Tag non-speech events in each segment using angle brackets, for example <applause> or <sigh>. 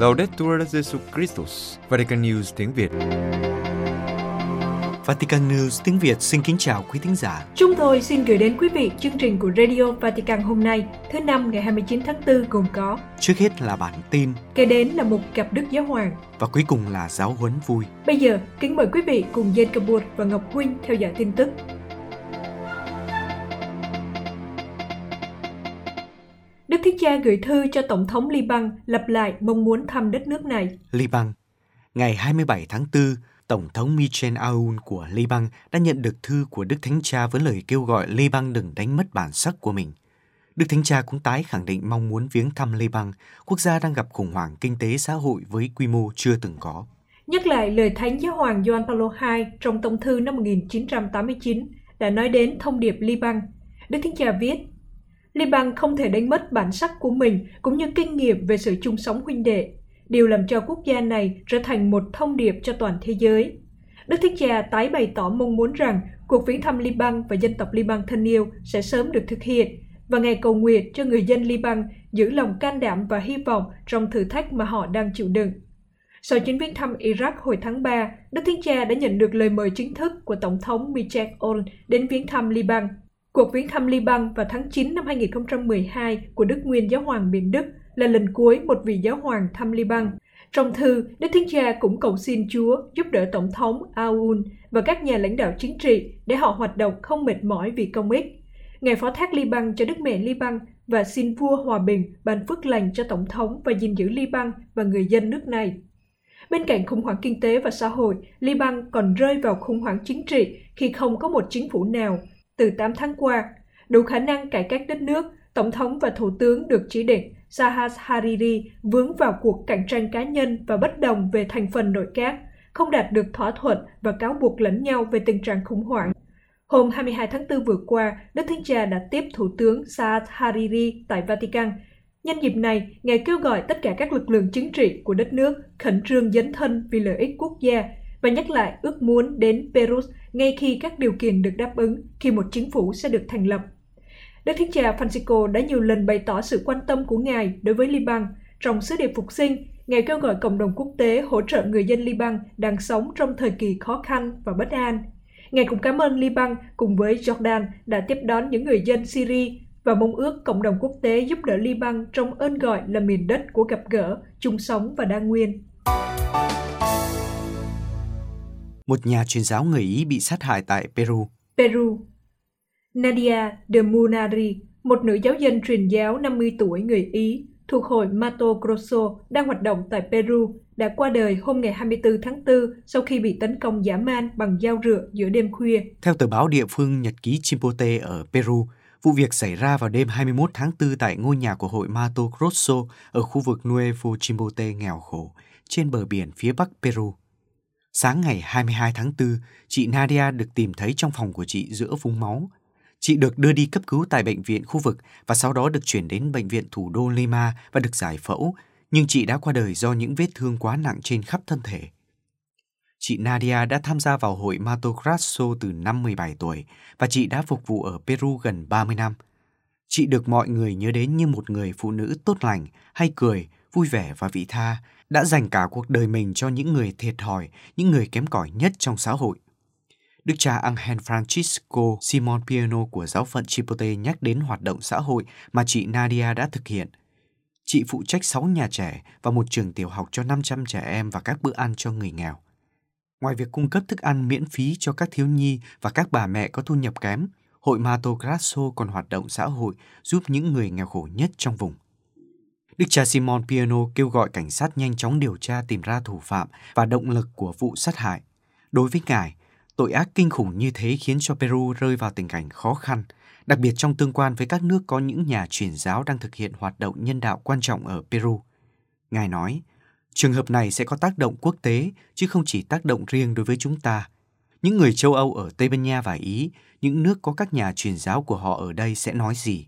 Laudetur Jesu Christus, Vatican News tiếng Việt. Vatican News tiếng Việt xin kính chào quý thính giả. Chúng tôi xin gửi đến quý vị chương trình của Radio Vatican hôm nay, thứ năm ngày 29 tháng 4 gồm có Trước hết là bản tin Kế đến là một cặp đức giáo hoàng và cuối cùng là giáo huấn vui. Bây giờ, kính mời quý vị cùng Jen Kabur và Ngọc Huynh theo dõi tin tức. Đức Thiên Cha gửi thư cho Tổng thống Liban lặp lại mong muốn thăm đất nước này. Liban Ngày 27 tháng 4, Tổng thống Michel Aoun của Liban đã nhận được thư của Đức Thánh Cha với lời kêu gọi Liban đừng đánh mất bản sắc của mình. Đức Thánh Cha cũng tái khẳng định mong muốn viếng thăm Liban, quốc gia đang gặp khủng hoảng kinh tế xã hội với quy mô chưa từng có. Nhắc lại lời Thánh Giáo hoàng Gioan Paulo II trong Tông thư năm 1989 đã nói đến thông điệp Liban. Đức Thánh Cha viết, Liban không thể đánh mất bản sắc của mình cũng như kinh nghiệm về sự chung sống huynh đệ, điều làm cho quốc gia này trở thành một thông điệp cho toàn thế giới. Đức Thích Cha tái bày tỏ mong muốn rằng cuộc viếng thăm Liban và dân tộc Liban thân yêu sẽ sớm được thực hiện và ngày cầu nguyện cho người dân Liban giữ lòng can đảm và hy vọng trong thử thách mà họ đang chịu đựng. Sau chuyến viếng thăm Iraq hồi tháng 3, Đức Thánh Cha đã nhận được lời mời chính thức của Tổng thống Michel Aoun đến viếng thăm Liban. Cuộc viếng thăm Liban vào tháng 9 năm 2012 của Đức Nguyên Giáo hoàng miền Đức là lần cuối một vị giáo hoàng thăm Liban. Trong thư, Đức Thánh Cha cũng cầu xin Chúa giúp đỡ Tổng thống Aoun và các nhà lãnh đạo chính trị để họ hoạt động không mệt mỏi vì công ích. Ngài phó thác Liban cho Đức Mẹ Liban và xin vua hòa bình ban phước lành cho Tổng thống và gìn giữ Liban và người dân nước này. Bên cạnh khủng hoảng kinh tế và xã hội, Liban còn rơi vào khủng hoảng chính trị khi không có một chính phủ nào. Từ 8 tháng qua, đủ khả năng cải cách đất nước, Tổng thống và Thủ tướng được chỉ định Sahas Hariri vướng vào cuộc cạnh tranh cá nhân và bất đồng về thành phần nội các, không đạt được thỏa thuận và cáo buộc lẫn nhau về tình trạng khủng hoảng. Hôm 22 tháng 4 vừa qua, Đức Thánh Cha đã tiếp Thủ tướng Saad Hariri tại Vatican. Nhân dịp này, Ngài kêu gọi tất cả các lực lượng chính trị của đất nước khẩn trương dấn thân vì lợi ích quốc gia và nhắc lại ước muốn đến Peru ngay khi các điều kiện được đáp ứng khi một chính phủ sẽ được thành lập. Đức Thánh Cha Francisco đã nhiều lần bày tỏ sự quan tâm của Ngài đối với Liban. Trong sứ điệp phục sinh, Ngài kêu gọi cộng đồng quốc tế hỗ trợ người dân Liban đang sống trong thời kỳ khó khăn và bất an. Ngài cũng cảm ơn Liban cùng với Jordan đã tiếp đón những người dân Syria và mong ước cộng đồng quốc tế giúp đỡ Liban trong ơn gọi là miền đất của gặp gỡ, chung sống và đa nguyên. Một nhà truyền giáo người Ý bị sát hại tại Peru. Peru Nadia de Munari, một nữ giáo dân truyền giáo 50 tuổi người Ý thuộc hội Mato Grosso đang hoạt động tại Peru, đã qua đời hôm ngày 24 tháng 4 sau khi bị tấn công dã man bằng dao rựa giữa đêm khuya. Theo tờ báo địa phương Nhật ký Chimbote ở Peru, vụ việc xảy ra vào đêm 21 tháng 4 tại ngôi nhà của hội Mato Grosso ở khu vực Nuevo Chimbote nghèo khổ, trên bờ biển phía bắc Peru. Sáng ngày 22 tháng 4, chị Nadia được tìm thấy trong phòng của chị giữa vũng máu, Chị được đưa đi cấp cứu tại bệnh viện khu vực và sau đó được chuyển đến bệnh viện thủ đô Lima và được giải phẫu, nhưng chị đã qua đời do những vết thương quá nặng trên khắp thân thể. Chị Nadia đã tham gia vào hội Mato Grosso từ năm 17 tuổi và chị đã phục vụ ở Peru gần 30 năm. Chị được mọi người nhớ đến như một người phụ nữ tốt lành, hay cười, vui vẻ và vị tha, đã dành cả cuộc đời mình cho những người thiệt thòi, những người kém cỏi nhất trong xã hội. Đức cha Angel Francisco Simon Piano của giáo phận Chipote nhắc đến hoạt động xã hội mà chị Nadia đã thực hiện. Chị phụ trách 6 nhà trẻ và một trường tiểu học cho 500 trẻ em và các bữa ăn cho người nghèo. Ngoài việc cung cấp thức ăn miễn phí cho các thiếu nhi và các bà mẹ có thu nhập kém, Hội Mato Grasso còn hoạt động xã hội giúp những người nghèo khổ nhất trong vùng. Đức cha Simon Piano kêu gọi cảnh sát nhanh chóng điều tra tìm ra thủ phạm và động lực của vụ sát hại. Đối với ngài, Tội ác kinh khủng như thế khiến cho Peru rơi vào tình cảnh khó khăn, đặc biệt trong tương quan với các nước có những nhà truyền giáo đang thực hiện hoạt động nhân đạo quan trọng ở Peru. Ngài nói, trường hợp này sẽ có tác động quốc tế, chứ không chỉ tác động riêng đối với chúng ta. Những người châu Âu ở Tây Ban Nha và Ý, những nước có các nhà truyền giáo của họ ở đây sẽ nói gì?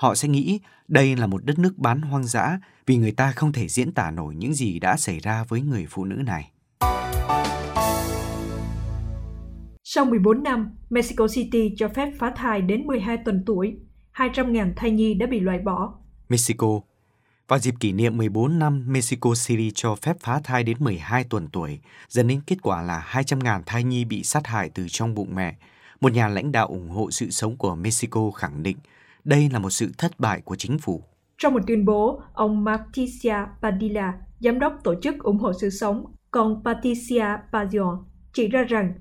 Họ sẽ nghĩ đây là một đất nước bán hoang dã vì người ta không thể diễn tả nổi những gì đã xảy ra với người phụ nữ này. Sau 14 năm, Mexico City cho phép phá thai đến 12 tuần tuổi, 200.000 thai nhi đã bị loại bỏ. Mexico Vào dịp kỷ niệm 14 năm Mexico City cho phép phá thai đến 12 tuần tuổi, dẫn đến kết quả là 200.000 thai nhi bị sát hại từ trong bụng mẹ. Một nhà lãnh đạo ủng hộ sự sống của Mexico khẳng định đây là một sự thất bại của chính phủ. Trong một tuyên bố, ông Patricia Padilla, giám đốc tổ chức ủng hộ sự sống, còn Patricia Pazion, chỉ ra rằng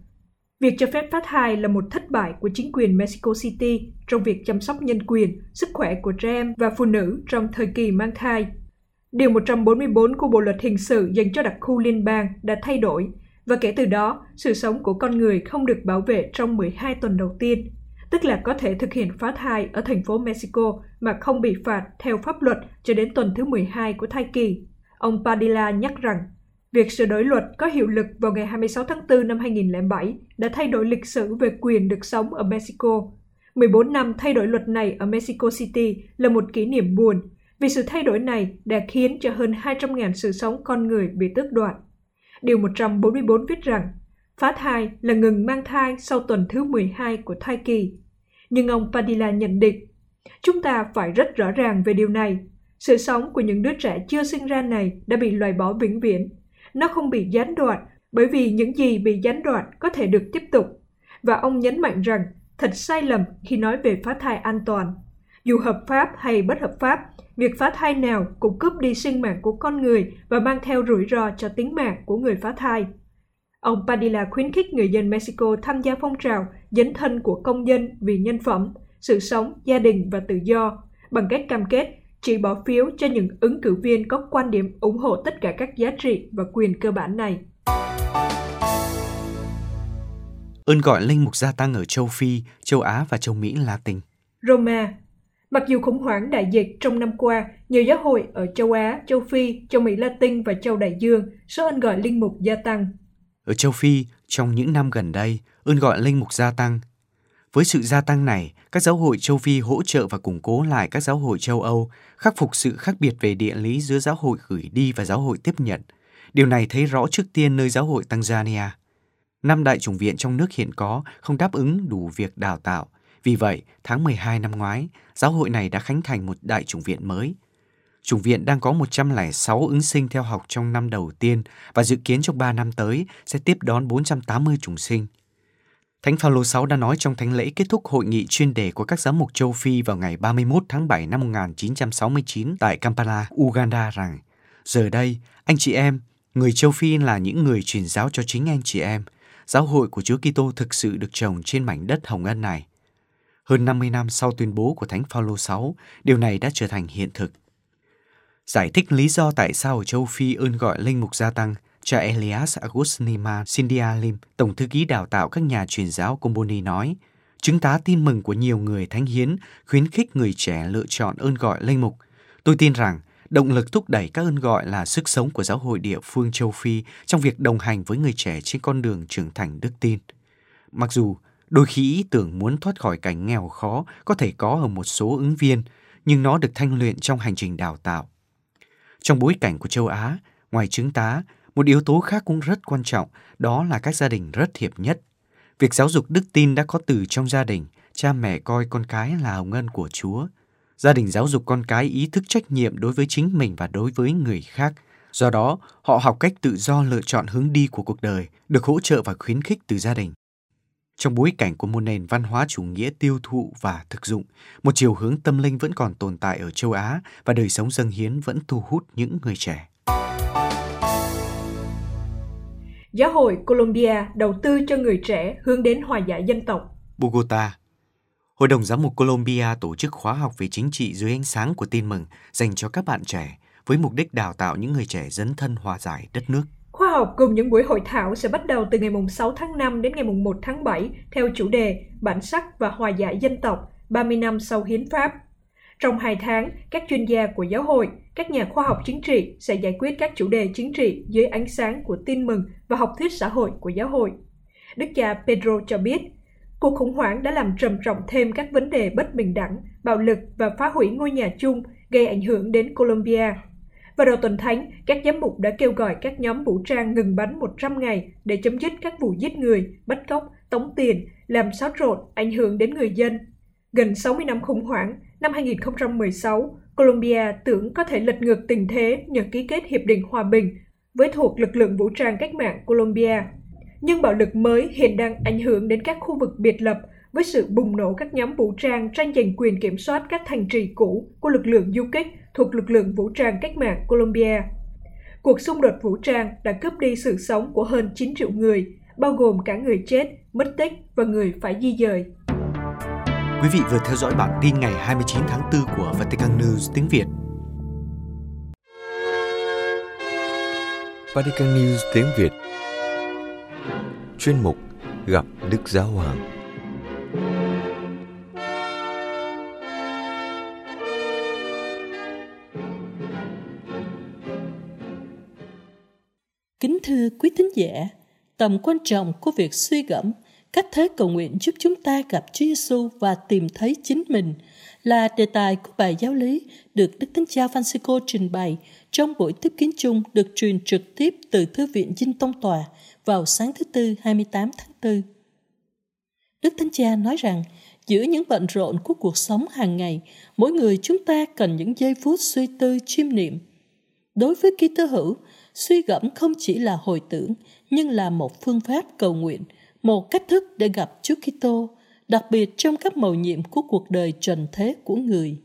việc cho phép phát thai là một thất bại của chính quyền Mexico City trong việc chăm sóc nhân quyền, sức khỏe của trẻ em và phụ nữ trong thời kỳ mang thai. Điều 144 của Bộ Luật Hình sự dành cho đặc khu liên bang đã thay đổi và kể từ đó, sự sống của con người không được bảo vệ trong 12 tuần đầu tiên, tức là có thể thực hiện phá thai ở thành phố Mexico mà không bị phạt theo pháp luật cho đến tuần thứ 12 của thai kỳ. Ông Padilla nhắc rằng, việc sửa đổi luật có hiệu lực vào ngày 26 tháng 4 năm 2007 đã thay đổi lịch sử về quyền được sống ở Mexico. 14 năm thay đổi luật này ở Mexico City là một kỷ niệm buồn, vì sự thay đổi này đã khiến cho hơn 200.000 sự sống con người bị tước đoạt. Điều 144 viết rằng, phá thai là ngừng mang thai sau tuần thứ 12 của thai kỳ. Nhưng ông Padilla nhận định, chúng ta phải rất rõ ràng về điều này. Sự sống của những đứa trẻ chưa sinh ra này đã bị loại bỏ vĩnh viễn. Nó không bị gián đoạn bởi vì những gì bị gián đoạn có thể được tiếp tục. Và ông nhấn mạnh rằng thật sai lầm khi nói về phá thai an toàn. Dù hợp pháp hay bất hợp pháp, việc phá thai nào cũng cướp đi sinh mạng của con người và mang theo rủi ro cho tính mạng của người phá thai. Ông Padilla khuyến khích người dân Mexico tham gia phong trào dấn thân của công dân vì nhân phẩm, sự sống, gia đình và tự do bằng cách cam kết chỉ bỏ phiếu cho những ứng cử viên có quan điểm ủng hộ tất cả các giá trị và quyền cơ bản này. Ơn gọi linh mục gia tăng ở châu Phi, châu Á và châu Mỹ Latin. Roma Mặc dù khủng hoảng đại dịch trong năm qua, nhiều giáo hội ở châu Á, châu Phi, châu Mỹ Latin và châu Đại Dương, số ơn gọi linh mục gia tăng. Ở châu Phi, trong những năm gần đây, ơn gọi linh mục gia tăng. Với sự gia tăng này, các giáo hội châu Phi hỗ trợ và củng cố lại các giáo hội châu Âu, khắc phục sự khác biệt về địa lý giữa giáo hội gửi đi và giáo hội tiếp nhận. Điều này thấy rõ trước tiên nơi giáo hội Tanzania. Năm đại chủng viện trong nước hiện có không đáp ứng đủ việc đào tạo. Vì vậy, tháng 12 năm ngoái, giáo hội này đã khánh thành một đại chủng viện mới. Trung viện đang có 106 ứng sinh theo học trong năm đầu tiên và dự kiến trong 3 năm tới sẽ tiếp đón 480 chủng sinh. Thánh Phaolô 6 đã nói trong thánh lễ kết thúc hội nghị chuyên đề của các giám mục châu Phi vào ngày 31 tháng 7 năm 1969 tại Kampala, Uganda rằng Giờ đây, anh chị em, người châu Phi là những người truyền giáo cho chính anh chị em. Giáo hội của Chúa Kitô thực sự được trồng trên mảnh đất hồng ân này. Hơn 50 năm sau tuyên bố của Thánh Phaolô 6, điều này đã trở thành hiện thực. Giải thích lý do tại sao ở châu Phi ơn gọi linh mục gia tăng, cha Elias Agustinima Sindialim, Tổng thư ký đào tạo các nhà truyền giáo Comboni nói, chứng tá tin mừng của nhiều người thánh hiến khuyến khích người trẻ lựa chọn ơn gọi linh mục. Tôi tin rằng động lực thúc đẩy các ơn gọi là sức sống của giáo hội địa phương châu Phi trong việc đồng hành với người trẻ trên con đường trưởng thành đức tin. Mặc dù đôi khi ý tưởng muốn thoát khỏi cảnh nghèo khó có thể có ở một số ứng viên, nhưng nó được thanh luyện trong hành trình đào tạo. Trong bối cảnh của châu Á, ngoài chứng tá, một yếu tố khác cũng rất quan trọng, đó là các gia đình rất hiệp nhất. Việc giáo dục đức tin đã có từ trong gia đình, cha mẹ coi con cái là hồng ân của Chúa. Gia đình giáo dục con cái ý thức trách nhiệm đối với chính mình và đối với người khác. Do đó, họ học cách tự do lựa chọn hướng đi của cuộc đời, được hỗ trợ và khuyến khích từ gia đình. Trong bối cảnh của một nền văn hóa chủ nghĩa tiêu thụ và thực dụng, một chiều hướng tâm linh vẫn còn tồn tại ở châu Á và đời sống dân hiến vẫn thu hút những người trẻ. Giáo hội Colombia đầu tư cho người trẻ hướng đến hòa giải dân tộc. Bogota Hội đồng giám mục Colombia tổ chức khóa học về chính trị dưới ánh sáng của tin mừng dành cho các bạn trẻ với mục đích đào tạo những người trẻ dấn thân hòa giải đất nước. Khoa học cùng những buổi hội thảo sẽ bắt đầu từ ngày 6 tháng 5 đến ngày 1 tháng 7 theo chủ đề Bản sắc và hòa giải dân tộc 30 năm sau hiến pháp. Trong hai tháng, các chuyên gia của giáo hội, các nhà khoa học chính trị sẽ giải quyết các chủ đề chính trị dưới ánh sáng của tin mừng và học thuyết xã hội của giáo hội. Đức cha Pedro cho biết, cuộc khủng hoảng đã làm trầm trọng thêm các vấn đề bất bình đẳng, bạo lực và phá hủy ngôi nhà chung gây ảnh hưởng đến Colombia vào đầu tuần thánh, các giám mục đã kêu gọi các nhóm vũ trang ngừng bắn 100 ngày để chấm dứt các vụ giết người, bắt cóc, tống tiền, làm xáo trộn, ảnh hưởng đến người dân. Gần 60 năm khủng hoảng, năm 2016, Colombia tưởng có thể lật ngược tình thế nhờ ký kết hiệp định hòa bình với thuộc lực lượng vũ trang cách mạng Colombia. Nhưng bạo lực mới hiện đang ảnh hưởng đến các khu vực biệt lập với sự bùng nổ các nhóm vũ trang tranh giành quyền kiểm soát các thành trì cũ của lực lượng du kích thuộc lực lượng vũ trang cách mạng Colombia. Cuộc xung đột vũ trang đã cướp đi sự sống của hơn 9 triệu người, bao gồm cả người chết, mất tích và người phải di dời. Quý vị vừa theo dõi bản tin ngày 29 tháng 4 của Vatican News tiếng Việt. Vatican News tiếng Việt Chuyên mục Gặp Đức Giáo Hoàng thưa quý thính giả, tầm quan trọng của việc suy gẫm cách thế cầu nguyện giúp chúng ta gặp Chúa Giêsu và tìm thấy chính mình là đề tài của bài giáo lý được Đức Thánh Cha Francisco trình bày trong buổi tiếp kiến chung được truyền trực tiếp từ Thư viện Dinh Tông Tòa vào sáng thứ Tư 28 tháng 4. Đức Thánh Cha nói rằng, giữa những bận rộn của cuộc sống hàng ngày, mỗi người chúng ta cần những giây phút suy tư chiêm niệm. Đối với Kitô hữu, suy gẫm không chỉ là hồi tưởng, nhưng là một phương pháp cầu nguyện, một cách thức để gặp Chúa Kitô, đặc biệt trong các mầu nhiệm của cuộc đời trần thế của người.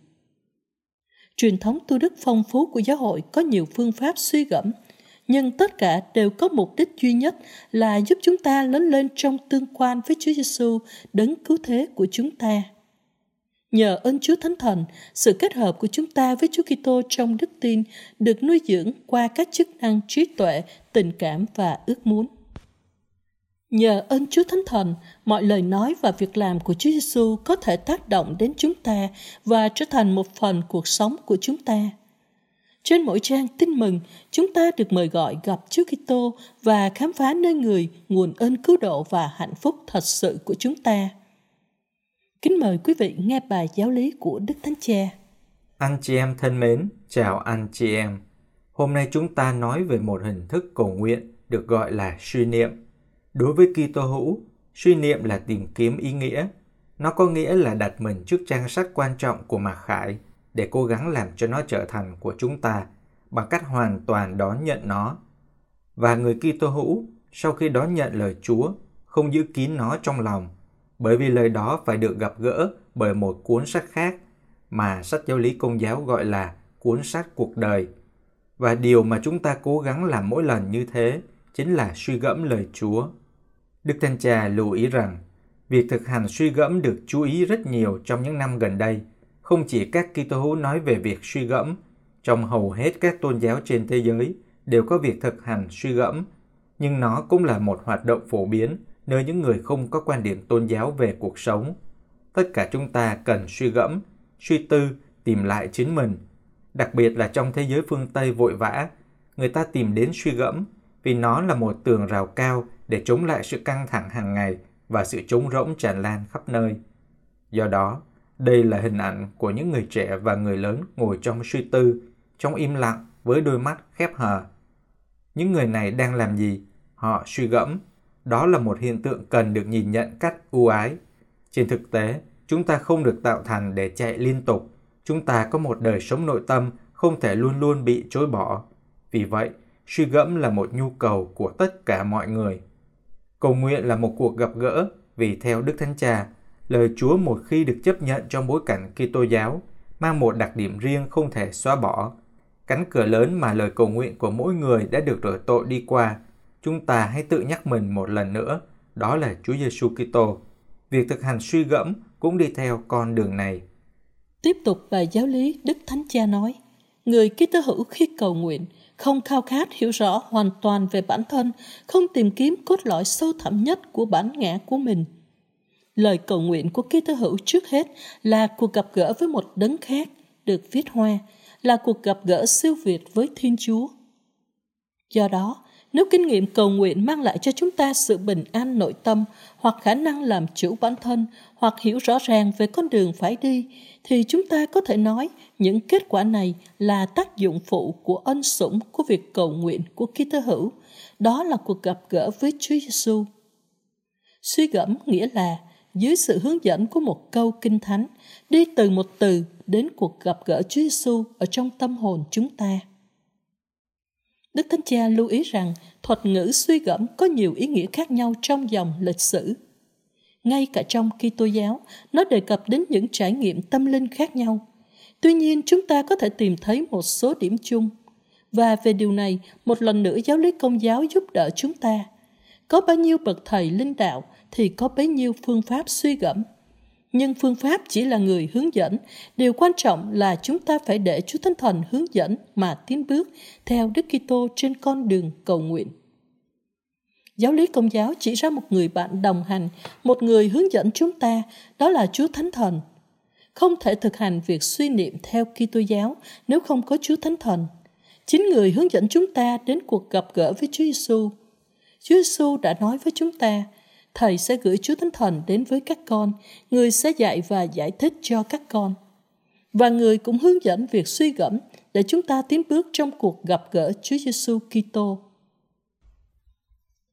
Truyền thống tu đức phong phú của giáo hội có nhiều phương pháp suy gẫm, nhưng tất cả đều có mục đích duy nhất là giúp chúng ta lớn lên trong tương quan với Chúa Giêsu, đấng cứu thế của chúng ta. Nhờ ơn Chúa Thánh Thần, sự kết hợp của chúng ta với Chúa Kitô trong đức tin được nuôi dưỡng qua các chức năng trí tuệ, tình cảm và ước muốn. Nhờ ơn Chúa Thánh Thần, mọi lời nói và việc làm của Chúa Giêsu có thể tác động đến chúng ta và trở thành một phần cuộc sống của chúng ta. Trên mỗi trang tin mừng, chúng ta được mời gọi gặp Chúa Kitô và khám phá nơi người nguồn ơn cứu độ và hạnh phúc thật sự của chúng ta. Kính mời quý vị nghe bài giáo lý của Đức Thánh Cha. Anh chị em thân mến, chào anh chị em. Hôm nay chúng ta nói về một hình thức cầu nguyện được gọi là suy niệm. Đối với Kitô hữu, suy niệm là tìm kiếm ý nghĩa. Nó có nghĩa là đặt mình trước trang sách quan trọng của Mạc Khải để cố gắng làm cho nó trở thành của chúng ta bằng cách hoàn toàn đón nhận nó. Và người Kitô hữu sau khi đón nhận lời Chúa không giữ kín nó trong lòng bởi vì lời đó phải được gặp gỡ bởi một cuốn sách khác mà sách giáo lý công giáo gọi là cuốn sách cuộc đời. Và điều mà chúng ta cố gắng làm mỗi lần như thế chính là suy gẫm lời Chúa. Đức Thanh Cha lưu ý rằng, việc thực hành suy gẫm được chú ý rất nhiều trong những năm gần đây. Không chỉ các Kitô hữu nói về việc suy gẫm, trong hầu hết các tôn giáo trên thế giới đều có việc thực hành suy gẫm, nhưng nó cũng là một hoạt động phổ biến nơi những người không có quan điểm tôn giáo về cuộc sống. Tất cả chúng ta cần suy gẫm, suy tư, tìm lại chính mình. Đặc biệt là trong thế giới phương Tây vội vã, người ta tìm đến suy gẫm vì nó là một tường rào cao để chống lại sự căng thẳng hàng ngày và sự trống rỗng tràn lan khắp nơi. Do đó, đây là hình ảnh của những người trẻ và người lớn ngồi trong suy tư, trong im lặng với đôi mắt khép hờ. Những người này đang làm gì? Họ suy gẫm, đó là một hiện tượng cần được nhìn nhận cách ưu ái. Trên thực tế, chúng ta không được tạo thành để chạy liên tục. Chúng ta có một đời sống nội tâm không thể luôn luôn bị chối bỏ. Vì vậy, suy gẫm là một nhu cầu của tất cả mọi người. Cầu nguyện là một cuộc gặp gỡ vì theo Đức Thánh Cha, lời Chúa một khi được chấp nhận trong bối cảnh Kitô giáo mang một đặc điểm riêng không thể xóa bỏ. Cánh cửa lớn mà lời cầu nguyện của mỗi người đã được rửa tội đi qua chúng ta hãy tự nhắc mình một lần nữa, đó là Chúa Giêsu Kitô. Việc thực hành suy gẫm cũng đi theo con đường này. Tiếp tục bài giáo lý Đức Thánh Cha nói, người Kitô hữu khi cầu nguyện không khao khát hiểu rõ hoàn toàn về bản thân, không tìm kiếm cốt lõi sâu thẳm nhất của bản ngã của mình. Lời cầu nguyện của Kitô hữu trước hết là cuộc gặp gỡ với một đấng khác, được viết hoa, là cuộc gặp gỡ siêu việt với Thiên Chúa. Do đó, nếu kinh nghiệm cầu nguyện mang lại cho chúng ta sự bình an nội tâm hoặc khả năng làm chủ bản thân hoặc hiểu rõ ràng về con đường phải đi, thì chúng ta có thể nói những kết quả này là tác dụng phụ của ân sủng của việc cầu nguyện của Kitô hữu. Đó là cuộc gặp gỡ với Chúa Giêsu. Suy gẫm nghĩa là dưới sự hướng dẫn của một câu kinh thánh, đi từ một từ đến cuộc gặp gỡ Chúa Giêsu ở trong tâm hồn chúng ta. Đức Thánh Cha lưu ý rằng thuật ngữ suy gẫm có nhiều ý nghĩa khác nhau trong dòng lịch sử. Ngay cả trong Kitô giáo, nó đề cập đến những trải nghiệm tâm linh khác nhau. Tuy nhiên, chúng ta có thể tìm thấy một số điểm chung. Và về điều này, một lần nữa giáo lý công giáo giúp đỡ chúng ta. Có bao nhiêu bậc thầy linh đạo thì có bấy nhiêu phương pháp suy gẫm. Nhưng phương pháp chỉ là người hướng dẫn. Điều quan trọng là chúng ta phải để Chúa Thánh Thần hướng dẫn mà tiến bước theo Đức Kitô trên con đường cầu nguyện. Giáo lý công giáo chỉ ra một người bạn đồng hành, một người hướng dẫn chúng ta, đó là Chúa Thánh Thần. Không thể thực hành việc suy niệm theo Kitô giáo nếu không có Chúa Thánh Thần. Chính người hướng dẫn chúng ta đến cuộc gặp gỡ với Chúa Giêsu. Chúa Giêsu đã nói với chúng ta, Thầy sẽ gửi Chúa Thánh Thần đến với các con, người sẽ dạy và giải thích cho các con. Và người cũng hướng dẫn việc suy gẫm để chúng ta tiến bước trong cuộc gặp gỡ Chúa Giêsu Kitô.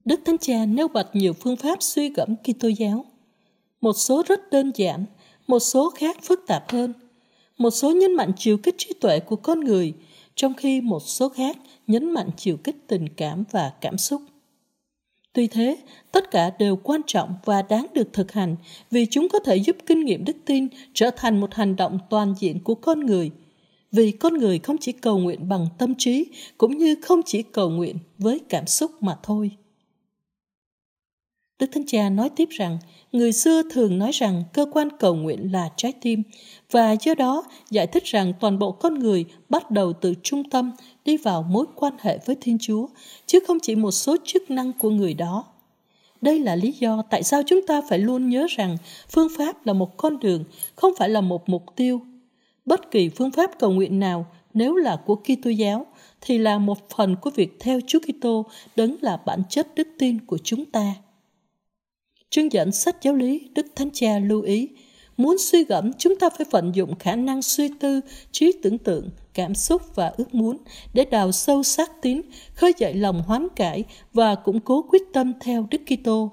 Đức Thánh Cha nêu bật nhiều phương pháp suy gẫm Kitô giáo. Một số rất đơn giản, một số khác phức tạp hơn. Một số nhấn mạnh chiều kích trí tuệ của con người, trong khi một số khác nhấn mạnh chiều kích tình cảm và cảm xúc. Tuy thế, tất cả đều quan trọng và đáng được thực hành vì chúng có thể giúp kinh nghiệm đức tin trở thành một hành động toàn diện của con người. Vì con người không chỉ cầu nguyện bằng tâm trí, cũng như không chỉ cầu nguyện với cảm xúc mà thôi. Đức Thánh Cha nói tiếp rằng, người xưa thường nói rằng cơ quan cầu nguyện là trái tim, và do đó giải thích rằng toàn bộ con người bắt đầu từ trung tâm đi vào mối quan hệ với Thiên Chúa, chứ không chỉ một số chức năng của người đó. Đây là lý do tại sao chúng ta phải luôn nhớ rằng phương pháp là một con đường, không phải là một mục tiêu. Bất kỳ phương pháp cầu nguyện nào nếu là của Kitô giáo thì là một phần của việc theo Chúa Kitô, đấng là bản chất đức tin của chúng ta. Chương dẫn sách giáo lý Đức Thánh Cha lưu ý, muốn suy gẫm chúng ta phải vận dụng khả năng suy tư, trí tưởng tượng, cảm xúc và ước muốn để đào sâu xác tín, khơi dậy lòng hoán cải và củng cố quyết tâm theo Đức Kitô.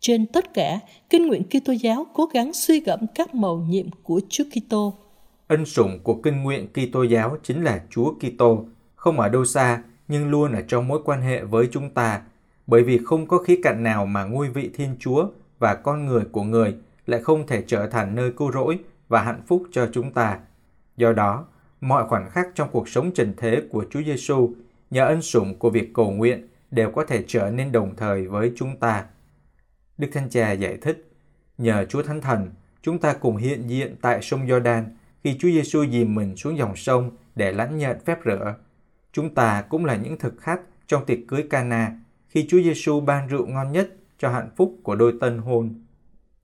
Trên tất cả, kinh nguyện Kitô giáo cố gắng suy gẫm các mầu nhiệm của Chúa Kitô. Ân sủng của kinh nguyện Kitô giáo chính là Chúa Kitô, không ở đâu xa nhưng luôn ở trong mối quan hệ với chúng ta bởi vì không có khía cạnh nào mà ngôi vị Thiên Chúa và con người của người lại không thể trở thành nơi cứu rỗi và hạnh phúc cho chúng ta. Do đó, mọi khoảnh khắc trong cuộc sống trần thế của Chúa Giêsu nhờ ân sủng của việc cầu nguyện đều có thể trở nên đồng thời với chúng ta. Đức Thánh Cha giải thích, nhờ Chúa Thánh Thần, chúng ta cùng hiện diện tại sông Giođan khi Chúa Giêsu dìm mình xuống dòng sông để lãnh nhận phép rửa. Chúng ta cũng là những thực khách trong tiệc cưới Cana khi Chúa Giêsu ban rượu ngon nhất cho hạnh phúc của đôi tân hôn.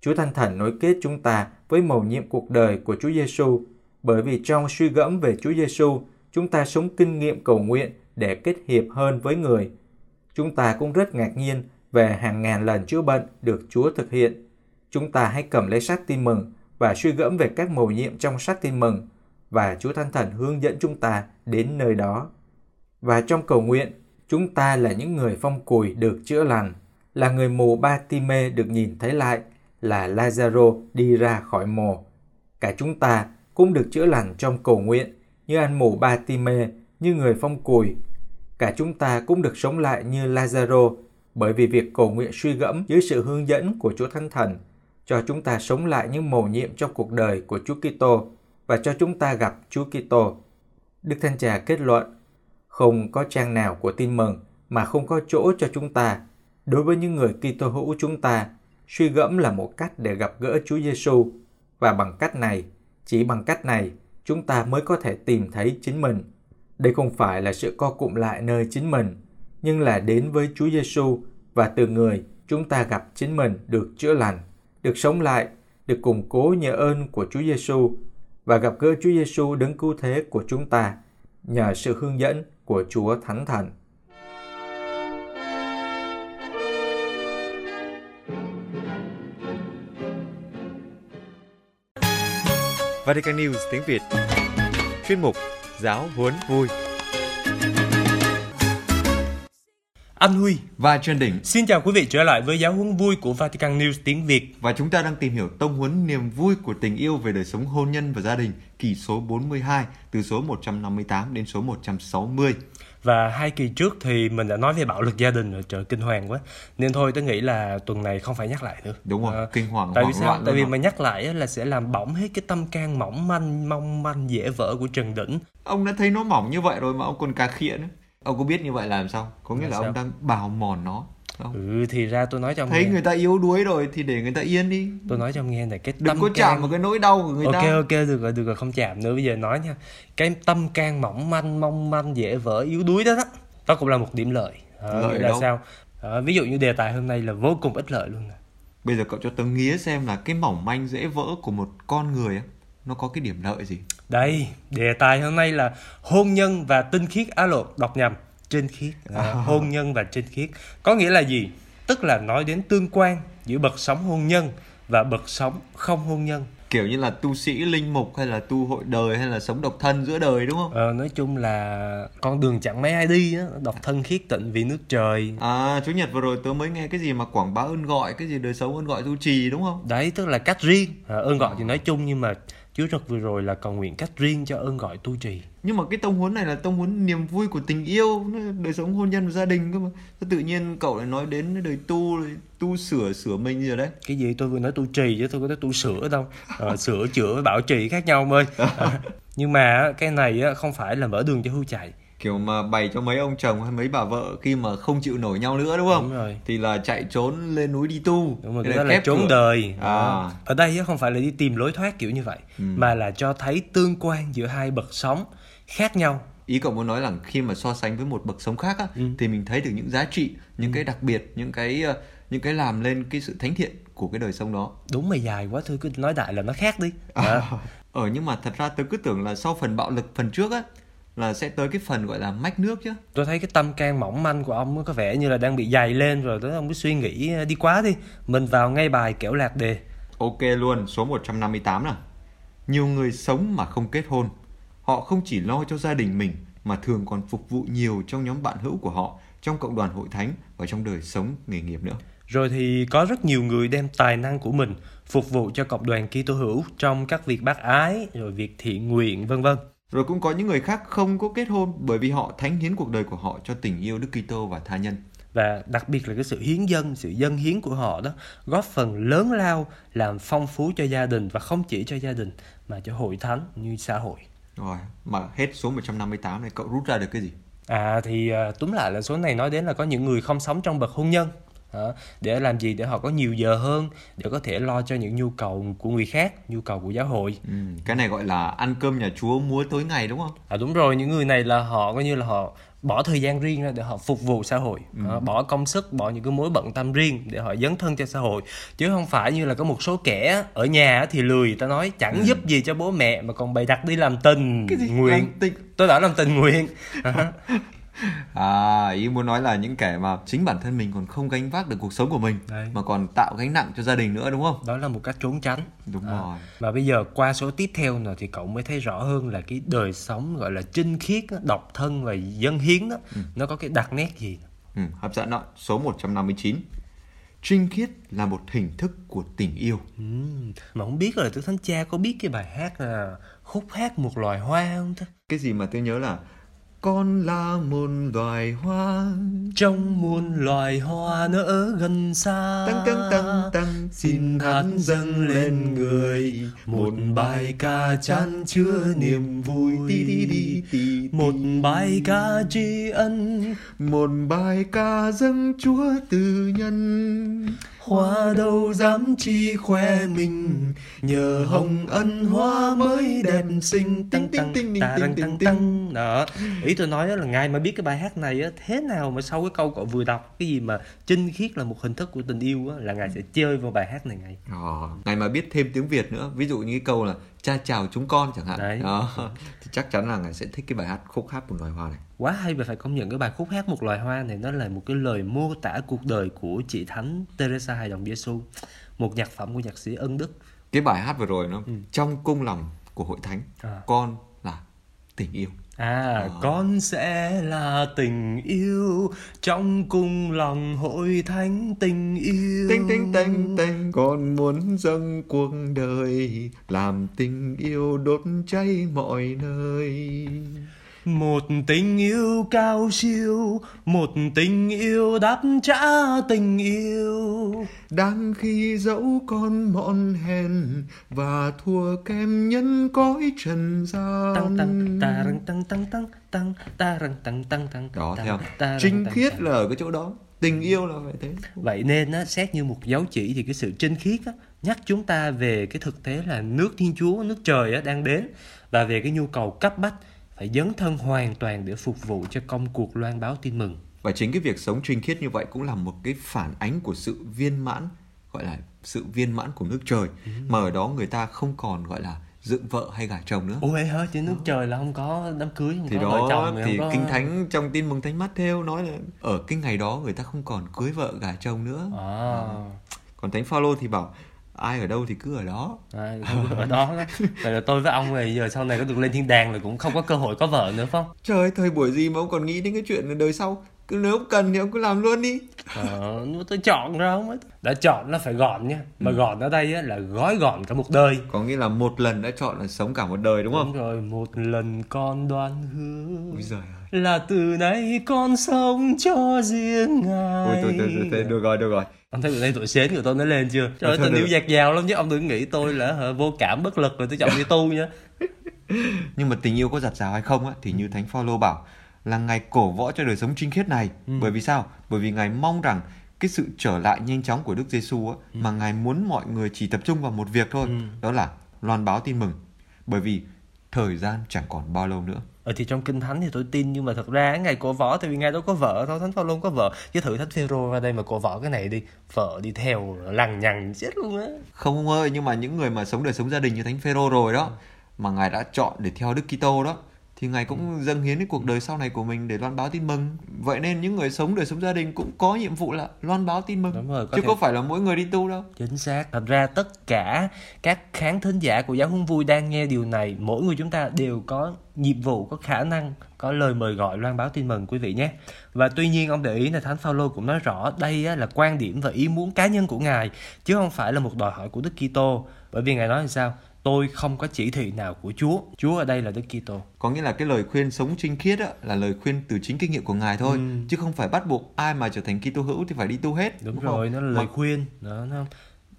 Chúa Thanh Thần nối kết chúng ta với mầu nhiệm cuộc đời của Chúa Giêsu, bởi vì trong suy gẫm về Chúa Giêsu, chúng ta sống kinh nghiệm cầu nguyện để kết hiệp hơn với người. Chúng ta cũng rất ngạc nhiên về hàng ngàn lần chữa bệnh được Chúa thực hiện. Chúng ta hãy cầm lấy sách tin mừng và suy gẫm về các mầu nhiệm trong sách tin mừng và Chúa Thanh Thần hướng dẫn chúng ta đến nơi đó. Và trong cầu nguyện, Chúng ta là những người phong cùi được chữa lành, là người mù ba ti mê được nhìn thấy lại, là Lazaro đi ra khỏi mồ. Cả chúng ta cũng được chữa lành trong cầu nguyện, như anh mù ba ti mê, như người phong cùi. Cả chúng ta cũng được sống lại như Lazaro, bởi vì việc cầu nguyện suy gẫm dưới sự hướng dẫn của Chúa Thánh Thần, cho chúng ta sống lại những mầu nhiệm trong cuộc đời của Chúa Kitô và cho chúng ta gặp Chúa Kitô. Đức Thánh Cha kết luận, không có trang nào của tin mừng mà không có chỗ cho chúng ta. Đối với những người Kitô hữu chúng ta, suy gẫm là một cách để gặp gỡ Chúa Giêsu và bằng cách này, chỉ bằng cách này, chúng ta mới có thể tìm thấy chính mình. Đây không phải là sự co cụm lại nơi chính mình, nhưng là đến với Chúa Giêsu và từ người chúng ta gặp chính mình được chữa lành, được sống lại, được củng cố nhờ ơn của Chúa Giêsu và gặp gỡ Chúa Giêsu đứng cứu thế của chúng ta nhờ sự hướng dẫn của Chúa Thánh Thần. Vatican News tiếng Việt Chuyên mục Giáo huấn vui Anh Huy và Trần Đỉnh. Xin chào quý vị trở lại với giáo huấn vui của Vatican News tiếng Việt. Và chúng ta đang tìm hiểu tông huấn niềm vui của tình yêu về đời sống hôn nhân và gia đình, kỳ số 42 từ số 158 đến số 160. Và hai kỳ trước thì mình đã nói về bạo lực gia đình rồi trời kinh hoàng quá. Nên thôi tôi nghĩ là tuần này không phải nhắc lại nữa. Đúng rồi, à, kinh hoàng Tại vì sao? Tại vì mà nhắc lại là sẽ làm bỏng hết cái tâm can mỏng manh mong manh dễ vỡ của Trần Đỉnh. Ông đã thấy nó mỏng như vậy rồi mà ông còn cà khịa nữa. Ông có biết như vậy là làm sao? Có nghĩa là, là sao? ông đang bào mòn nó. Không? Ừ thì ra tôi nói cho ông Thấy nghe. người ta yếu đuối rồi thì để người ta yên đi. Tôi nói cho ông nghe này cái Đừng tâm có can... chạm vào cái nỗi đau của người ok, ta. Ok ok được rồi được rồi không chạm nữa bây giờ nói nha. Cái tâm can mỏng manh mong manh dễ vỡ yếu đuối đó đó. Đó cũng là một điểm lợi. À, lợi là đâu? sao? À, ví dụ như đề tài hôm nay là vô cùng ích lợi luôn nè. Bây giờ cậu cho tớ nghía xem là cái mỏng manh dễ vỡ của một con người á, nó có cái điểm lợi gì? Đây, đề tài hôm nay là hôn nhân và tinh khiết á lộn, đọc nhầm, trinh khiết. À, hôn nhân và trinh khiết. Có nghĩa là gì? Tức là nói đến tương quan giữa bậc sống hôn nhân và bậc sống không hôn nhân. Kiểu như là tu sĩ linh mục hay là tu hội đời hay là sống độc thân giữa đời đúng không? Ờ, nói chung là con đường chẳng mấy ai đi á, độc thân khiết tịnh vì nước trời. À, Chủ nhật vừa rồi tớ mới nghe cái gì mà quảng bá ơn gọi, cái gì đời sống ơn gọi tu trì đúng không? Đấy, tức là cách riêng. À, ơn gọi thì nói chung nhưng mà Chúa Nhật vừa rồi là cầu nguyện cách riêng cho ơn gọi tu trì. Nhưng mà cái tông huấn này là tông huấn niềm vui của tình yêu, đời sống hôn nhân và gia đình cơ mà. Tự nhiên cậu lại nói đến đời tu, tu sửa sửa mình gì rồi đấy? Cái gì tôi vừa nói tu trì chứ tôi có nói tu sửa đâu. À, <laughs> sửa chữa với bảo trì khác nhau ơi. À, <laughs> nhưng mà cái này không phải là mở đường cho hưu chạy. Kiểu mà bày cho mấy ông chồng hay mấy bà vợ khi mà không chịu nổi nhau nữa đúng không? Đúng rồi. Thì là chạy trốn lên núi đi tu. Đúng rồi, Cái đó là khép trốn cửa. đời. À. Ở đây không phải là đi tìm lối thoát kiểu như vậy, Ừ. mà là cho thấy tương quan giữa hai bậc sống khác nhau. Ý cậu muốn nói là khi mà so sánh với một bậc sống khác á, Ừ. thì mình thấy được những giá trị, những cái đặc biệt, những cái ờ, những cái làm lên cái sự thánh thiện của cái đời sống đó. Đúng mà dài quá thôi cứ nói đại là nó khác đi. À. À. <laughs> Ờ nhưng mà thật ra tớ cứ tưởng là sau phần bạo lực phần trước á là sẽ tới cái phần gọi là mách nước chứ. Tôi thấy cái tâm can mỏng manh của ông có vẻ như là đang bị dày lên rồi đó ông cứ suy nghĩ đi quá đi. Mình vào ngay bài kẻo lạc đề. Ok luôn, số 158 nào. Nhiều người sống mà không kết hôn. Họ không chỉ lo cho gia đình mình mà thường còn phục vụ nhiều trong nhóm bạn hữu của họ, trong cộng đoàn hội thánh và trong đời sống nghề nghiệp nữa. Rồi thì có rất nhiều người đem tài năng của mình phục vụ cho cộng đoàn Kitô hữu trong các việc bác ái, rồi việc thiện nguyện vân vân. Rồi cũng có những người khác không có kết hôn bởi vì họ thánh hiến cuộc đời của họ cho tình yêu Đức Kitô và tha nhân. Và đặc biệt là cái sự hiến dân, sự dân hiến của họ đó góp phần lớn lao làm phong phú cho gia đình và không chỉ cho gia đình mà cho hội thánh như xã hội. Rồi, mà hết số 158 này cậu rút ra được cái gì? À thì à, túm lại là số này nói đến là có những người không sống trong bậc hôn nhân. Đó, để làm gì để họ có nhiều giờ hơn để có thể lo cho những nhu cầu của người khác, nhu cầu của giáo hội. Ừ, cái này gọi là ăn cơm nhà Chúa múa tối ngày đúng không? À đúng rồi, những người này là họ coi như là họ bỏ thời gian riêng ra để họ phục vụ xã hội, Đó, bỏ công sức, bỏ những cái mối bận tâm riêng để họ dấn thân cho xã hội chứ không phải như là có một số kẻ ở nhà thì lười ta nói chẳng giúp gì cho bố mẹ mà còn bày đặt đi làm tình Cái gì? nguyện. Làm tình? Tôi đã làm tình nguyện. <laughs> À, ý muốn nói là những kẻ mà chính bản thân mình còn không gánh vác được cuộc sống của mình Đấy. mà còn tạo gánh nặng cho gia đình nữa đúng không? đó là một cách trốn tránh. Đúng À, rồi. Và bây giờ qua số tiếp theo nào thì cậu mới thấy rõ hơn là cái đời sống gọi là trinh khiết, độc thân và dân hiến đó, nó có cái đặc nét gì. Ừ, hấp dẫn đó. Số 159. Trinh khiết là một hình thức của tình yêu. Ừm, mà không biết là Đức Thánh Cha có biết cái bài hát là khúc hát một loài hoa không ta? Cái gì mà tôi nhớ là con là một loài hoa. Trong muôn loài hoa nở gần xa tăng tăng tăng tăng Xin hát dâng lên người. Một bài ca chan chứa niềm vui. Đi đi đi đi Một bài ca tri ân. Một bài ca dâng Chúa từ nhân Hoa đâu dám chi khoe mình. Nhờ hồng ân hoa mới đẹp xinh. Tăng tăng Tinh, tinh, tinh, tăng tinh, tăng tinh. tăng. Đó. Ý tôi nói là ngài mà biết cái bài hát này á Thế nào mà sau cái câu cậu vừa đọc Cái gì mà trinh khiết là một hình thức của tình yêu á Là ngài sẽ chơi vào bài hát này ngài Ờ, ngài mà biết thêm tiếng Việt nữa ví dụ như cái câu là cha chào chúng con chẳng hạn. Đấy. Đó. <laughs> thì chắc chắn là ngài sẽ thích cái bài hát khúc hát một loài hoa này Quá hay và phải công nhận cái bài khúc hát một loài hoa này Nó là một cái lời mô tả cuộc đời của chị Thánh Teresa Hài Đồng Giêsu Một nhạc phẩm của nhạc sĩ Ân Đức cái bài hát vừa rồi nó trong cung lòng của hội thánh À. con là tình yêu À, con sẽ là tình yêu trong cung lòng hội thánh tình yêu. Tinh tinh tinh tinh con muốn dâng cuộc đời làm tình yêu đốt cháy mọi nơi. Một tình yêu cao siêu, một tình yêu đáp trả tình yêu. Đang khi dẫu con mọn hèn và thua kém nhân cõi trần gian. Tăng tăng ta răng tăng tăng tăng tăng ta răng tăng tăng tăng. Đó theo trinh tăng, khiết tăng. là ở cái chỗ đó. Tình yêu là phải thế. Vậy nên á, xét như một dấu chỉ thì cái sự trinh khiết á, nhắc chúng ta về cái thực tế là nước Thiên Chúa, nước trời á, đang đến và về cái nhu cầu cấp bách phải dấn thân hoàn toàn để phục vụ cho công cuộc loan báo tin mừng. Và chính cái việc sống trinh khiết như vậy cũng là một cái phản ánh của sự viên mãn gọi là sự viên mãn của nước trời Ừ. mà ở đó người ta không còn gọi là dựng vợ hay gả chồng nữa. Vậy hả? Chứ nước trời là không có đám cưới, không thì có vợ đó chồng, thì có... kinh thánh trong tin mừng thánh Matthew nói là ở cái ngày đó người ta không còn cưới vợ gả chồng nữa. À, Còn thánh Phaolô thì bảo ai ở đâu thì cứ ở đó. à, ở đó. Vậy là tôi với ông này giờ sau này có được lên thiên đàng là cũng không có cơ hội có vợ nữa phải không? Trời ơi, thời buổi gì mà ông còn nghĩ đến cái chuyện đời sau. Cứ nếu ông cần thì ông cứ làm luôn đi. Ờ, mà tôi chọn ra không ấy. Đã chọn nó phải gọn nha. Mà Ừ. gọn ở đây á, là gói gọn cả một đời. Có nghĩa là một lần đã chọn là sống cả một đời đúng không? Đúng rồi, một lần con đoan hứa Ôi giời ơi. là từ nay con sống cho riêng ngài. Ôi thôi, thôi, thôi, được rồi, được rồi. Ông thấy bữa nay tuổi xến của tôi nó lên chưa? Trời ơi, tình yêu dạt dào lắm chứ ông đừng nghĩ tôi là vô cảm bất lực rồi tôi chọn đi tu nha. <laughs> Nhưng mà tình yêu có giặt rào hay không á thì như Thánh Phaolô bảo là ngài cổ võ cho đời sống trinh khiết này. Ừ. Bởi vì sao? Bởi vì ngài mong rằng cái sự trở lại nhanh chóng của Đức Giêsu á Ừ. mà ngài muốn mọi người chỉ tập trung vào một việc thôi, đó là loan báo tin mừng. Bởi vì thời gian chẳng còn bao lâu nữa. Ờ thì trong kinh thánh thì tôi tin nhưng mà thật ra ngày cổ võ tại vì ngài đâu có vợ thôi thánh Phaolô có vợ. Chứ thử thánh Phêrô ra đây mà cổ võ cái này đi vợ đi theo lằng nhằng chết luôn á. Không ông ơi, nhưng mà những người mà sống đời sống gia đình như Thánh Phêrô rồi đó mà ngài đã chọn để theo Đức Kitô đó thì ngài cũng dâng hiến cái cuộc đời sau này của mình để loan báo tin mừng. Vậy nên những người sống đời sống gia đình cũng có nhiệm vụ là loan báo tin mừng. Đúng rồi, có chứ thể- có phải là mỗi người đi tu đâu. Chính xác. Thật ra tất cả các khán thính giả của Giáo huấn vui đang nghe điều này, mỗi người chúng ta đều có nhiệm vụ, có khả năng, có lời mời gọi loan báo tin mừng quý vị nhé. Và tuy nhiên ông để ý là Thánh Phaolô cũng nói rõ đây á, là quan điểm và ý muốn cá nhân của ngài chứ không phải là một đòi hỏi của Đức Kitô. Bởi vì ngài nói là sao? Tôi không có chỉ thị nào của Chúa. Chúa ở đây là Đức Kitô. Có nghĩa là cái lời khuyên sống trinh khiết á, là lời khuyên từ chính kinh nghiệm của ngài thôi, chứ không phải bắt buộc ai mà trở thành Kitô hữu thì phải đi tu hết. Đúng, không? rồi, nó là lời Mà- khuyên. Đó, nó...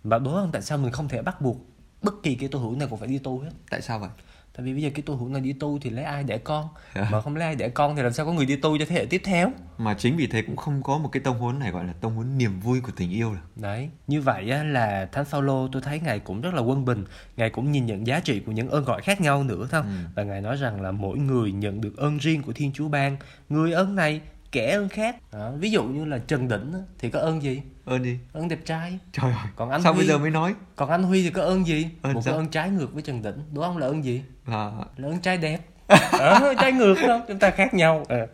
Bạn đố không tại sao mình không thể bắt buộc bất kỳ tu hữu nào cũng phải đi tu hết? Tại sao vậy? Tại vì bây giờ cái tu hữu nào đi tu thì lấy ai để con? Mà không lấy ai để con thì làm sao có người đi tu cho thế hệ tiếp theo? Mà chính vì thế cũng không có một cái tông huấn này gọi là tông huấn niềm vui của tình yêu được. Đấy, như vậy á, là Thánh Phaolô tôi thấy Ngài cũng rất là quân bình Ngài cũng nhìn nhận giá trị của những ơn gọi khác nhau nữa không? Và Ngài nói rằng là mỗi người nhận được ơn riêng của Thiên Chúa ban Người ơn này, kẻ ơn khác. Đó, Ví dụ như là Trần Đỉnh thì có ơn gì? Ơn gì? Ơn đẹp trai Trời ơi. Còn anh sao Huy- bây giờ mới nói? Còn anh Huy thì có ơn gì? Ơn Một sao? cái ơn trái ngược với Trần Đỉnh Đúng không là ơn gì? Là là ơn trai đẹp <laughs> ờ, trái ngược không chúng ta khác nhau Ờ.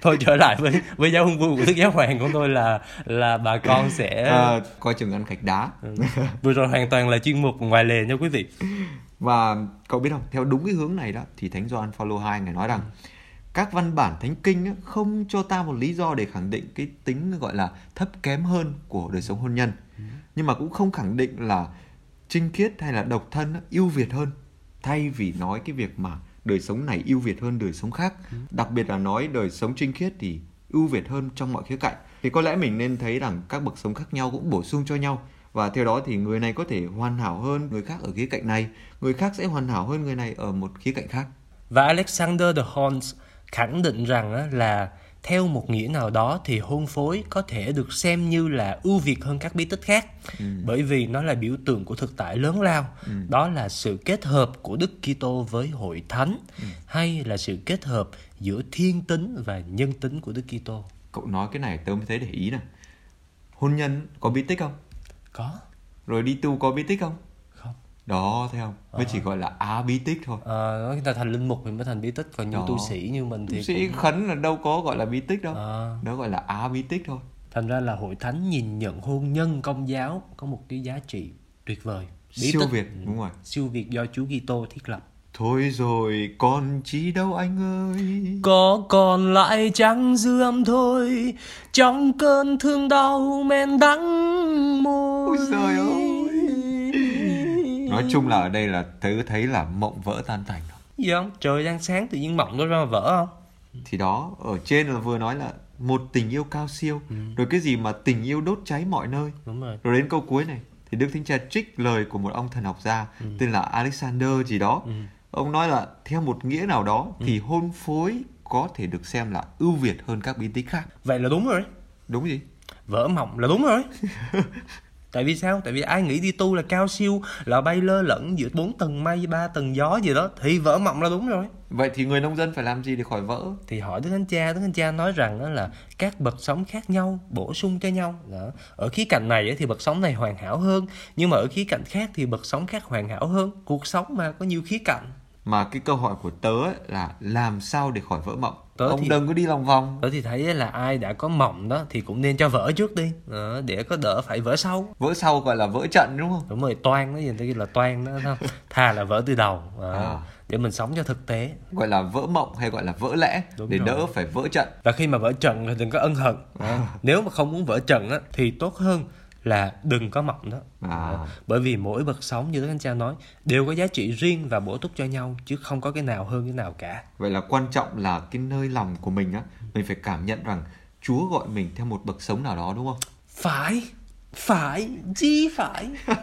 thôi trở lại với với giáo huấn vui của đức giáo hoàng của tôi là là bà con sẽ à, coi chừng ăn gạch đá. Ừ. vừa rồi hoàn toàn là chuyên mục ngoài lề nha quý vị Và cậu biết không, theo đúng cái hướng này đó thì Thánh Gioan Phaolô 2 ngài nói rằng các văn bản thánh kinh không cho ta một lý do để khẳng định cái tính gọi là thấp kém hơn của đời sống hôn nhân. Nhưng mà cũng không khẳng định là trinh khiết hay là độc thân ưu việt hơn. Thay vì nói cái việc mà đời sống này ưu việt hơn đời sống khác, đặc biệt là nói đời sống trinh khiết thì ưu việt hơn trong mọi khía cạnh. Thì có lẽ mình nên thấy rằng các bậc sống khác nhau cũng bổ sung cho nhau và theo đó thì người này có thể hoàn hảo hơn người khác ở khía cạnh này, người khác sẽ hoàn hảo hơn người này ở một khía cạnh khác. và Alexander de Horns khẳng định rằng là theo một nghĩa nào đó thì hôn phối có thể được xem như là ưu việt hơn các bí tích khác. Bởi vì nó là biểu tượng của thực tại lớn lao. Đó là sự kết hợp của Đức Kitô với hội thánh hay là sự kết hợp giữa thiên tính và nhân tính của Đức Kitô. Cậu nói cái này tớ mới thấy để ý này. Hôn nhân có bí tích không? có. Rồi đi tu có bí tích không? Đó thấy không? Mới chỉ gọi là á bí tích thôi. Nói người ta thành linh mục thì mới thành bí tích còn những tu sĩ như mình thì Tu sĩ cũng- khấn là đâu có gọi là bí tích đâu. Ờ, Đó gọi là á bí tích thôi. thành ra là hội thánh nhìn nhận hôn nhân công giáo có một cái giá trị tuyệt vời Siêu việt, đúng rồi. siêu việt do Chúa Kitô thiết lập Thôi rồi còn chi đâu anh ơi Có còn lại trắng dư âm thôi Trong cơn thương đau men đắng môi Ôi trời ơi Nói chung là ở đây là tớ thấy là mộng vỡ tan tành Gì không? Trời đang sáng tự nhiên mộng nó ra mà vỡ không? Thì đó, ở trên là vừa nói là một tình yêu cao siêu Rồi cái gì mà tình yêu đốt cháy mọi nơi. Đúng rồi. Rồi đến câu cuối này Thì Đức Thánh Cha trích lời của một ông thần học gia Tên là Alexander gì đó. Ông nói là theo một nghĩa nào đó Thì hôn phối có thể được xem là ưu việt hơn các bí tích khác. Vậy là đúng rồi. Đúng gì? Vỡ mộng là đúng rồi <laughs> Tại vì sao? Tại vì ai nghĩ đi tu là cao siêu Là bay lơ lửng giữa bốn tầng mây, ba tầng gió gì đó Thì vỡ mộng là đúng rồi Vậy thì người nông dân phải làm gì để khỏi vỡ? thì hỏi Đức Thánh Cha, Đức Thánh Cha nói rằng đó là các bậc sống khác nhau, bổ sung cho nhau. Đó. Ở khía cạnh này thì bậc sống này hoàn hảo hơn, nhưng mà ở khía cạnh khác thì bậc sống khác hoàn hảo hơn. Cuộc sống mà có nhiều khía cạnh. Mà cái câu hỏi của tớ ấy là làm sao để khỏi vỡ mộng? Tớ Ông thì- đừng có đi lòng vòng. Tớ thì thấy là ai đã có mộng đó thì cũng nên cho vỡ trước đi, đó, để có đỡ phải vỡ sau. Vỡ sau gọi là vỡ trận đúng không? Đúng rồi, toan nó ta kêu là toan đó không? Thà là vỡ từ đầu. Đó. À. Để mình sống cho thực tế. Gọi là vỡ mộng hay gọi là vỡ lẽ Đúng để rồi. đỡ phải vỡ trận. Và khi mà vỡ trận thì đừng có ân hận. Đó. Nếu mà không muốn vỡ trận á, thì tốt hơn là đừng có mộng đó. À. Đó. Bởi vì mỗi bậc sống như Đức Anh Cha nói đều có giá trị riêng và bổ túc cho nhau chứ không có cái nào hơn cái nào cả. Vậy là quan trọng là cái nơi lòng của mình á, mình phải cảm nhận rằng Chúa gọi mình theo một bậc sống nào đó đúng không? Phải, phải, chi phải. <laughs>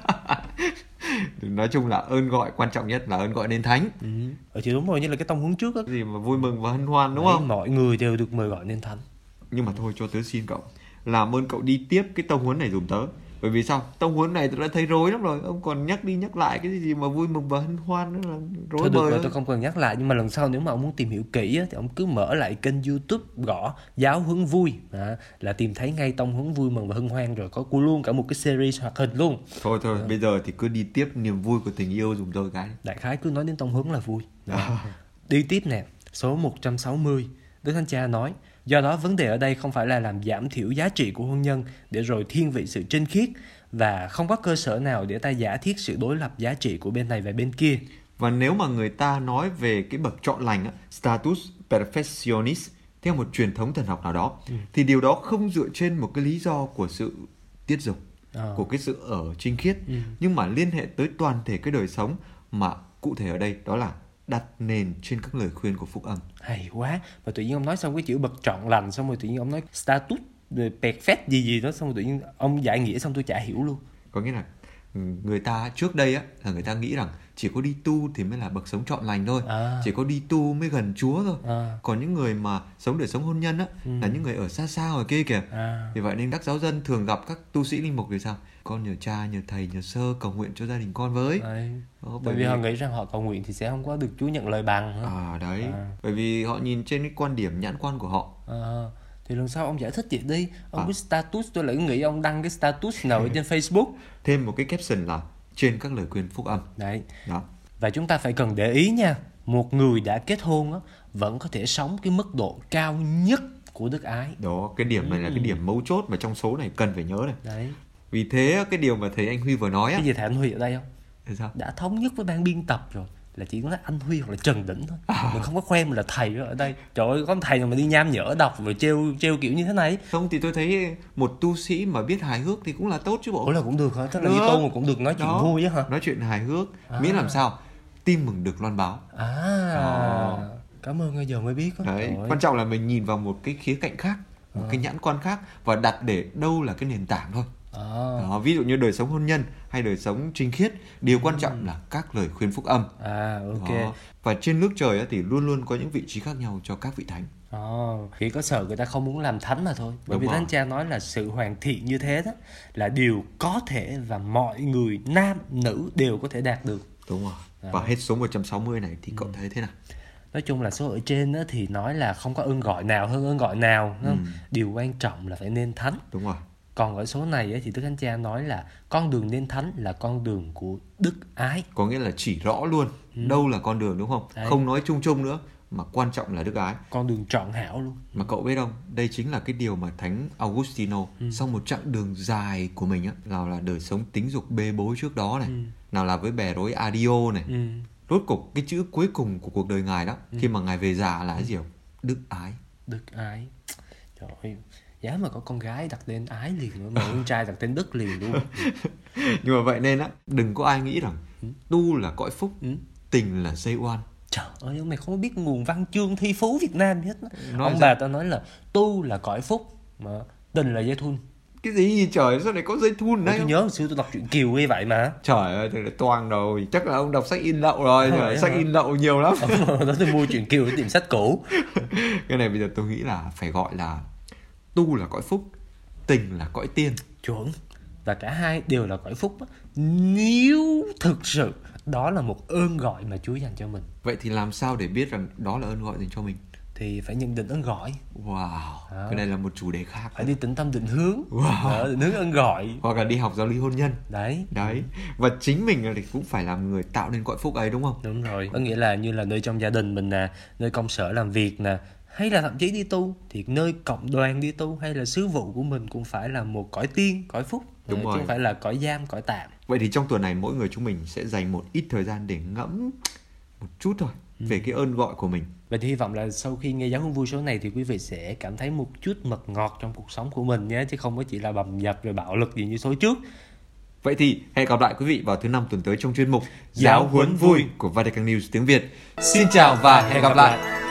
Nói chung là ơn gọi quan trọng nhất là ơn gọi nên thánh. ừ. Ờ thì đúng rồi như là cái tông hướng trước á. Gì mà vui mừng và hân hoan đúng Đấy, không? Mọi người đều được mời gọi nên thánh. Nhưng mà thôi cho tớ xin cậu làm ơn cậu đi tiếp cái tông huấn này dùm tớ. Bởi vì sao? Tông huấn này tớ đã thấy rối lắm rồi. Ông còn nhắc đi nhắc lại cái gì mà vui mừng và hân hoan nữa là rối Thôi được bời. rồi, tôi không cần nhắc lại nhưng mà lần sau nếu mà ông muốn tìm hiểu kỹ á, thì ông cứ mở lại kênh YouTube gõ giáo huấn vui đó, là tìm thấy ngay tông huấn vui mừng và hân hoan rồi có luôn cả một cái series hoạt hình luôn. Thôi thôi, bây giờ thì cứ đi tiếp niềm vui của tình yêu dùm tôi cái. Đại khái cứ nói đến tông huấn là vui. Đó. <laughs> Đi tiếp nè, số 160. Đức Thánh Cha nói, do đó vấn đề ở đây không phải là làm giảm thiểu giá trị của hôn nhân để rồi thiên vị sự trinh khiết và không có cơ sở nào để ta giả thiết sự đối lập giá trị của bên này và bên kia. Và nếu mà người ta nói về cái bậc chọn lành status perfectionis theo một truyền thống thần học nào đó Ừ. thì điều đó không dựa trên một cái lý do của sự tiết dục, Ờ. của cái sự ở trinh khiết Ừ. nhưng mà liên hệ tới toàn thể cái đời sống mà cụ thể ở đây đó là đặt nền trên các lời khuyên của phúc âm. Hay quá Mà tự nhiên ông nói xong cái chữ bậc trọn lành Xong rồi tự nhiên ông nói status rồi perfect gì gì đó Xong rồi tự nhiên ông giải nghĩa xong tôi chả hiểu luôn Có nghĩa là ừ, người ta trước đây á là người ta nghĩ rằng chỉ có đi tu thì mới là bậc sống trọn lành thôi. À. Chỉ có đi tu mới gần Chúa thôi. À. Còn những người mà sống đời sống hôn nhân á là những người ở xa xa ở kia kìa. À. Vì vậy nên các giáo dân thường gặp các tu sĩ linh mục thì sao? Con nhờ cha, nhờ thầy, nhờ sơ cầu nguyện cho gia đình con với. Đấy. Đó, Bởi bởi vì vì họ nghĩ rằng họ cầu nguyện thì sẽ không có được Chúa nhận lời bằng à đấy, À. bởi vì họ nhìn trên cái quan điểm nhãn quan của họ. À, thì lần sau ông giải thích vậy đi Ông À. biết status tôi lại nghĩ ông đăng cái status nào ở trên <laughs> Facebook Thêm một cái caption là trên các lời khuyên phúc âm. Đấy Đó. Và chúng ta phải cần để ý nha Một người đã kết hôn á, vẫn có thể sống cái mức độ cao nhất của đức ái Đó, cái điểm này là cái Ừ. điểm mấu chốt mà trong số này cần phải nhớ này. Đấy Vì thế cái điều mà thầy anh Huy vừa nói á, Cái gì thầy anh Huy ở đây không? thì sao? đã thống nhất với ban biên tập rồi là chỉ có nói anh Huy hoặc là Trần Đỉnh thôi mình không có khoe mình là thầy đó ở đây trời ơi có thầy nào mà đi nham nhở đọc rồi trêu trêu kiểu như thế này Không thì tôi thấy một tu sĩ mà biết hài hước thì cũng là tốt chứ bộ. ủa là cũng được hả tức là Được. đi tu mà cũng được nói chuyện Đó, vui á hả Nói chuyện hài hước, miễn làm sao tin mừng được loan báo. à Đó. cảm ơn giờ mới biết á Đấy, quan trọng là mình nhìn vào một cái khía cạnh khác, một cái nhãn quan khác và đặt để đâu là cái nền tảng thôi. À, Đó, ví dụ như đời sống hôn nhân hay đời sống trinh khiết, điều quan trọng là các lời khuyên phúc âm. à ok Đó. Và trên nước trời thì luôn luôn có những vị trí khác nhau cho các vị thánh. Ồ, chỉ có sợ người ta không muốn làm thánh mà thôi Bởi Đúng vì rồi. Thánh Cha nói là sự hoàn thiện như thế đó Là điều có thể và mọi người nam, nữ đều có thể đạt được Đúng rồi. Và hết số 160 này thì cậu thấy thế nào? Nói chung là số ở trên đó thì nói là không có ơn gọi nào hơn ơn gọi nào đúng không? Điều quan trọng là phải nên thánh Đúng rồi. Còn ở số này ấy, thì Đức Thánh Cha nói là con đường nên thánh là con đường của đức ái. Có nghĩa là chỉ rõ luôn đâu là con đường đúng không? Đấy. Không nói chung chung nữa mà quan trọng là đức ái. Con đường trọn hảo luôn. Mà cậu biết không, đây chính là cái điều mà Thánh Augustino sau một chặng đường dài của mình á, nào là đời sống tính dục bê bối trước đó này, nào là với bè rối Adio này, ừ. rốt cục cái chữ cuối cùng của cuộc đời ngài đó Ừ. khi mà ngài về già là cái gì không? Đức ái. Đức ái. Trời ơi Giá mà có con gái đặt tên ái liền Mà con trai đặt tên Đức liền luôn <laughs> nhưng mà vậy nên á đừng có ai nghĩ rằng Ừ. tu là cõi phúc Ừ. tình là dây oan Trời ơi ông này không biết nguồn văn chương thi phú Việt Nam hết. Nói Ông sao? bà ta nói là Tu là cõi phúc Mà tình là dây thun cái gì trời sao lại có dây thun đấy Tôi nhớ hồi xưa tôi đọc truyện Kiều như vậy mà trời ơi tôi đã toang rồi chắc là ông đọc sách in lậu rồi Ờ, trời, vậy sách hả? in lậu nhiều lắm đó tôi mua truyện Kiều để tìm sách cũ <laughs> cái này bây giờ tôi nghĩ là phải gọi là tu là cõi phúc tình là cõi tiên. Chuẩn. Và cả hai đều là cõi phúc. Nếu thực sự Đó là một ơn gọi mà Chúa dành cho mình. Vậy thì làm sao để biết rằng đó là ơn gọi dành cho mình? Thì phải nhận định ơn gọi. Wow cái này là một chủ đề khác. Phải đi tĩnh tâm định hướng. Wow. Đó, Định hướng ơn gọi. Hoặc là đi học giáo lý hôn nhân. Đấy. Đấy. Và chính mình thì cũng phải làm người tạo nên cõi phúc ấy đúng không? Đúng rồi, có nghĩa là như là nơi trong gia đình mình nè, nơi công sở làm việc nè, hay là thậm chí đi tu thì nơi cộng đoàn đi tu hay là sứ vụ của mình cũng phải là một cõi tiên, cõi phúc, Đúng rồi. chứ không phải là cõi giam, cõi tạm. vậy thì trong tuần này mỗi người chúng mình sẽ dành một ít thời gian để ngẫm một chút thôi về cái ơn gọi của mình Vậy thì hy vọng là sau khi nghe giáo huấn vui số này thì quý vị sẽ cảm thấy một chút mật ngọt trong cuộc sống của mình nhé, chứ không có chỉ là bầm dập rồi bạo lực gì như số trước. Vậy thì hẹn gặp lại quý vị vào thứ năm tuần tới trong chuyên mục Giáo huấn vui của Vatican News tiếng Việt. Xin chào và hẹn gặp lại.